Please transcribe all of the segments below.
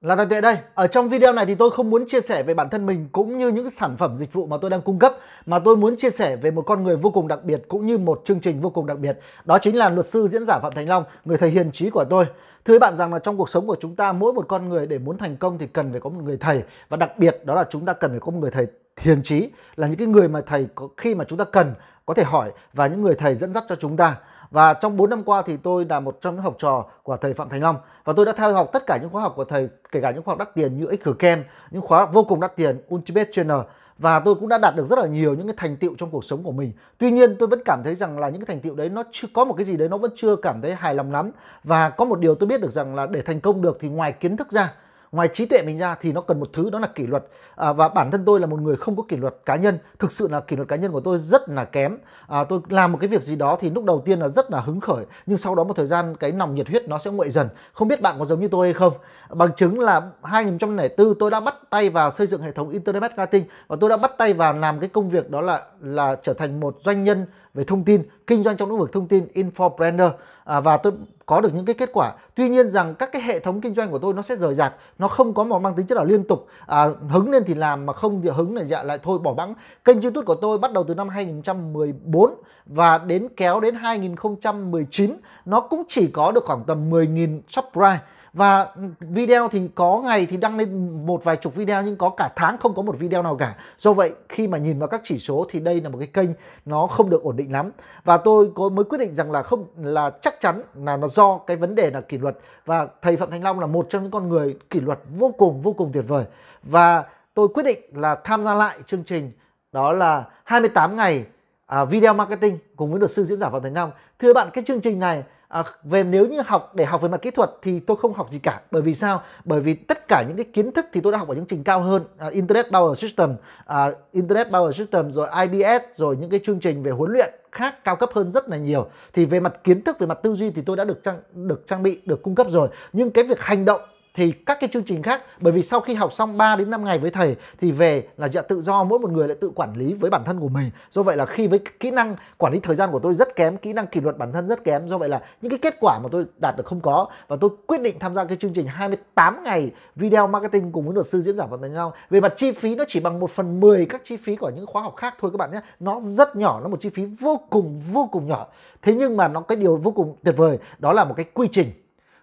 Là Đoàn Tuệ đây. Ở trong video này thì tôi không muốn chia sẻ về bản thân mình cũng như những sản phẩm dịch vụ mà tôi đang cung cấp mà tôi muốn chia sẻ về một con người vô cùng đặc biệt cũng như một chương trình vô cùng đặc biệt. Đó chính là luật sư diễn giả Phạm Thành Long, người thầy hiền trí của tôi. Thưa bạn rằng là trong cuộc sống của chúng ta mỗi một con người để muốn thành công thì cần phải có một người thầy và đặc biệt đó là chúng ta cần phải có một người thầy hiền trí là những cái người mà thầy có, khi mà chúng ta cần có thể hỏi và những người thầy dẫn dắt cho chúng ta. Và trong 4 năm qua thì tôi là một trong những học trò của thầy Phạm Thành Long. Và tôi đã theo học tất cả những khóa học của thầy, kể cả những khóa học đắt tiền như Xcam, những khóa vô cùng đắt tiền Ultimate Trainer. Và tôi cũng đã đạt được rất là nhiều những cái thành tựu trong cuộc sống của mình. Tuy nhiên tôi vẫn cảm thấy rằng là những cái thành tựu đấy nó chưa có một cái gì đấy nó vẫn chưa cảm thấy hài lòng lắm. Và có một điều tôi biết được rằng là để thành công được thì ngoài kiến thức ra ngoài trí tuệ mình ra thì nó cần một thứ đó là kỷ luật. À, và bản thân tôi là một người không có kỷ luật cá nhân. Thực sự là kỷ luật cá nhân của tôi rất là kém. À, tôi làm một cái việc gì đó thì lúc đầu tiên là rất là hứng khởi nhưng sau đó một thời gian cái nòng nhiệt huyết nó sẽ nguội dần. Không biết bạn có giống như tôi hay không? Bằng chứng là 2004 tôi đã bắt tay vào xây dựng hệ thống internet marketing và tôi đã bắt tay vào làm cái công việc đó là là trở thành một doanh nhân về thông tin kinh doanh trong lĩnh vực thông tin infopreneur à, và tôi có được những cái kết quả. Tuy nhiên rằng các cái hệ thống kinh doanh của tôi nó sẽ rời rạc nó không có một mang tính chất là liên tục. À, hứng lên thì làm mà không thì hứng là dạ lại thôi bỏ bẵng. Kênh youtube của tôi bắt đầu từ năm 2014 và đến kéo đến 2019 nó cũng chỉ có được khoảng tầm 10.000 subscribe và video thì có ngày thì đăng lên một vài chục video nhưng có cả tháng không có một video nào cả. Do vậy khi mà nhìn vào các chỉ số thì đây là một cái kênh nó không được ổn định lắm. Và tôi có mới quyết định rằng là không là chắc chắn là nó do cái vấn đề là kỷ luật. Và thầy Phạm Thành Long là một trong những con người kỷ luật vô cùng vô cùng tuyệt vời. Và tôi quyết định là tham gia lại chương trình đó là 28 ngày à, video marketing cùng với luật sư diễn giả Phạm Thành Long. Thưa bạn cái chương trình này à, về nếu như học để học về mặt kỹ thuật thì tôi không học gì cả. Bởi vì sao? Bởi vì tất cả những cái kiến thức thì tôi đã học ở những trình cao hơn. À, internet power system à, internet power system rồi ibs rồi những cái chương trình về huấn luyện khác cao cấp hơn rất là nhiều. Thì về mặt kiến thức về mặt tư duy thì tôi đã được trang được trang bị được cung cấp rồi. Nhưng cái việc hành động thì các cái chương trình khác, bởi vì sau khi học xong 3 đến 5 ngày với thầy, thì về là dạ tự do, mỗi một người lại tự quản lý với bản thân của mình. Do vậy là khi với kỹ năng quản lý thời gian của tôi rất kém, kỹ năng kỷ luật bản thân rất kém, do vậy là những cái kết quả mà tôi đạt được không có. Và tôi quyết định tham gia cái chương trình 28 ngày video marketing cùng với luật sư diễn giả vận với nhau về mặt chi phí, nó chỉ bằng 1 phần 10 các chi phí của những khóa học khác thôi các bạn nhé. Nó rất nhỏ, nó một chi phí vô cùng vô cùng nhỏ. Thế nhưng mà nó, cái điều vô cùng tuyệt vời, đó là một cái quy trình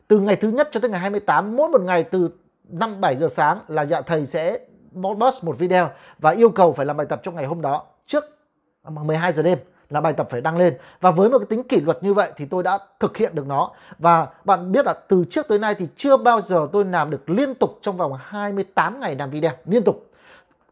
từ ngày thứ nhất cho tới ngày 28 mỗi một ngày từ 5 7 giờ sáng là dạ thầy sẽ post một video và yêu cầu phải làm bài tập trong ngày hôm đó. Trước à, 12 giờ đêm là bài tập phải đăng lên. Và với một cái tính kỷ luật như vậy thì tôi đã thực hiện được nó. Và bạn biết là từ trước tới nay thì chưa bao giờ tôi làm được liên tục trong vòng 28 ngày làm video, liên tục.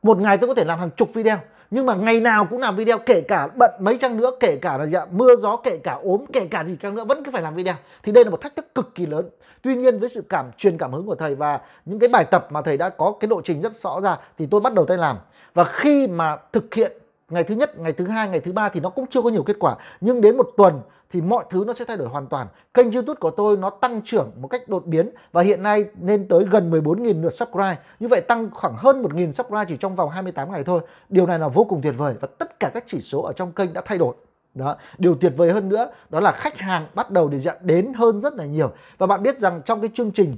Một ngày tôi có thể làm hàng chục video nhưng mà ngày nào cũng làm video kể cả bận mấy chăng nữa kể cả là dạ, mưa gió kể cả ốm kể cả gì chăng nữa vẫn cứ phải làm video. Thì đây là một thách thức cực kỳ lớn. Tuy nhiên với sự cảm truyền cảm hứng của thầy và những cái bài tập mà thầy đã có cái lộ trình rất rõ ra thì tôi bắt đầu tay làm. Và khi mà thực hiện ngày thứ nhất ngày thứ hai ngày thứ ba thì nó cũng chưa có nhiều kết quả. Nhưng đến một tuần thì mọi thứ nó sẽ thay đổi hoàn toàn. Kênh YouTube của tôi nó tăng trưởng một cách đột biến và hiện nay lên tới gần 14.000 lượt subscribe. Như vậy tăng khoảng hơn 1.000 subscribe chỉ trong vòng 28 ngày thôi. Điều này là vô cùng tuyệt vời và tất cả các chỉ số ở trong kênh đã thay đổi. Đó, điều tuyệt vời hơn nữa đó là khách hàng bắt đầu để dạng đến hơn rất là nhiều. Và bạn biết rằng trong cái chương trình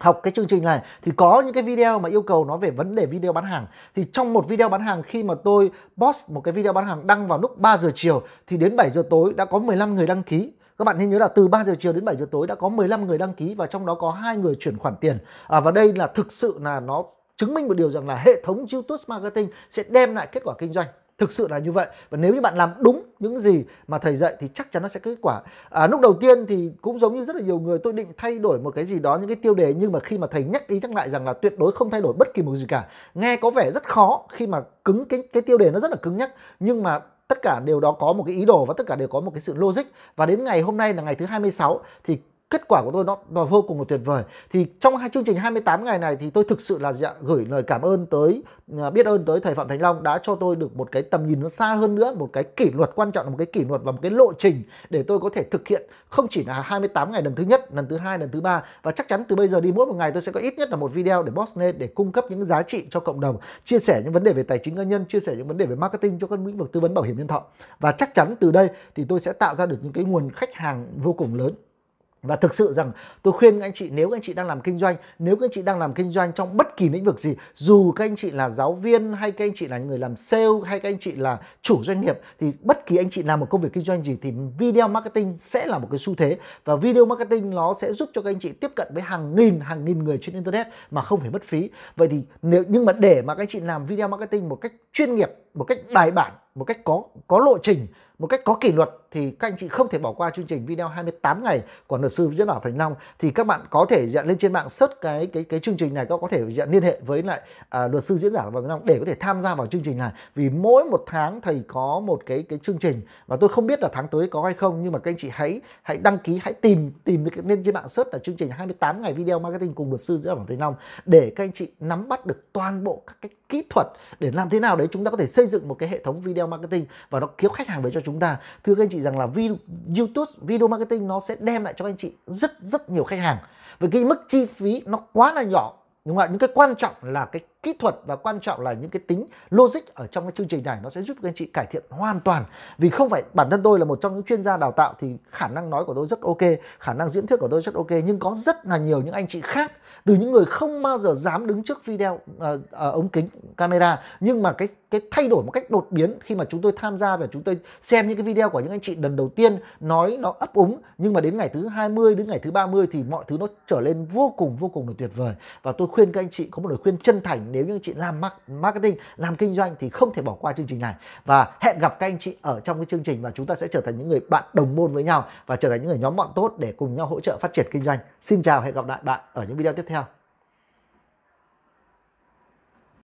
học cái chương trình này thì có những cái video mà yêu cầu nó về vấn đề video bán hàng. Thì trong một video bán hàng khi mà tôi post một cái video bán hàng đăng vào lúc 3 giờ chiều thì đến 7 giờ tối đã có 15 người đăng ký. Các bạn nên nhớ là từ 3 giờ chiều đến 7 giờ tối đã có 15 người đăng ký và trong đó có hai người chuyển khoản tiền. À, và đây là thực sự là nó chứng minh một điều rằng là hệ thống YouTube marketing sẽ đem lại kết quả kinh doanh thực sự là như vậy. Và nếu như bạn làm đúng những gì mà thầy dạy thì chắc chắn nó sẽ có kết quả. À, lúc đầu tiên thì cũng giống như rất là nhiều người tôi định thay đổi một cái gì đó những cái tiêu đề nhưng mà khi mà thầy nhắc đi nhắc lại rằng là tuyệt đối không thay đổi bất kỳ một gì cả. Nghe có vẻ rất khó khi mà cứng cái cái tiêu đề nó rất là cứng nhắc nhưng mà tất cả đều đó có một cái ý đồ và tất cả đều có một cái sự logic. Và đến ngày hôm nay là ngày thứ 26 thì kết quả của tôi nó, nó vô cùng là tuyệt vời. Thì trong hai chương trình 28 ngày này thì tôi thực sự là dạ, gửi lời cảm ơn tới à, biết ơn tới thầy Phạm Thành Long đã cho tôi được một cái tầm nhìn nó xa hơn nữa một cái kỷ luật quan trọng là một cái kỷ luật và một cái lộ trình để tôi có thể thực hiện không chỉ là 28 ngày lần thứ nhất lần thứ hai lần thứ ba. Và chắc chắn từ bây giờ đi mỗi một ngày tôi sẽ có ít nhất là một video để boss lên để cung cấp những giá trị cho cộng đồng chia sẻ những vấn đề về tài chính cá nhân chia sẻ những vấn đề về marketing cho các lĩnh vực tư vấn bảo hiểm nhân thọ. Và chắc chắn từ đây thì tôi sẽ tạo ra được những cái nguồn khách hàng vô cùng lớn và thực sự rằng tôi khuyên các anh chị nếu các anh chị đang làm kinh doanh, nếu các anh chị đang làm kinh doanh trong bất kỳ lĩnh vực gì, dù các anh chị là giáo viên hay các anh chị là người làm sale hay các anh chị là chủ doanh nghiệp thì bất kỳ anh chị làm một công việc kinh doanh gì thì video marketing sẽ là một cái xu thế và video marketing nó sẽ giúp cho các anh chị tiếp cận với hàng nghìn hàng nghìn người trên internet mà không phải mất phí. Vậy thì nếu nhưng mà để mà các anh chị làm video marketing một cách chuyên nghiệp, một cách bài bản, một cách có có lộ trình một cách có kỷ luật thì các anh chị không thể bỏ qua chương trình video 28 ngày của luật sư diễn bảo Thành Long. Thì các bạn có thể dạng lên trên mạng search cái cái cái chương trình này các có thể dạng liên hệ với lại à, luật sư diễn giả Thành Long để có thể tham gia vào chương trình này. Vì mỗi một tháng thầy có một cái cái chương trình và tôi không biết là tháng tới có hay không nhưng mà các anh chị hãy hãy đăng ký hãy tìm tìm lên trên mạng search là chương trình 28 ngày video marketing cùng luật sư diễn bảo Thành Long để các anh chị nắm bắt được toàn bộ các cái kỹ thuật để làm thế nào đấy chúng ta có thể xây dựng một cái hệ thống video marketing và nó kéo khách hàng về cho chúng ta. Thưa các anh chị rằng là video, YouTube video marketing nó sẽ đem lại cho các anh chị rất rất nhiều khách hàng. Với cái mức chi phí nó quá là nhỏ. Nhưng mà những cái quan trọng là cái kỹ thuật và quan trọng là những cái tính logic ở trong cái chương trình này nó sẽ giúp các anh chị cải thiện hoàn toàn. Vì không phải bản thân tôi là một trong những chuyên gia đào tạo thì khả năng nói của tôi rất ok khả năng diễn thuyết của tôi rất ok nhưng có rất là nhiều những anh chị khác từ những người không bao giờ dám đứng trước video uh, uh, ống kính camera nhưng mà cái cái thay đổi một cách đột biến khi mà chúng tôi tham gia và chúng tôi xem những cái video của những anh chị lần đầu tiên nói nó ấp úng nhưng mà đến ngày thứ 20 đến ngày thứ 30 thì mọi thứ nó trở lên vô cùng vô cùng là tuyệt vời. Và tôi khuyên các anh chị có một lời khuyên chân thành nếu như anh chị làm marketing, làm kinh doanh thì không thể bỏ qua chương trình này. Và hẹn gặp các anh chị ở trong cái chương trình và chúng ta sẽ trở thành những người bạn đồng môn với nhau và trở thành những người nhóm bọn tốt để cùng nhau hỗ trợ phát triển kinh doanh. Xin chào, hẹn gặp lại bạn ở những video tiếp theo.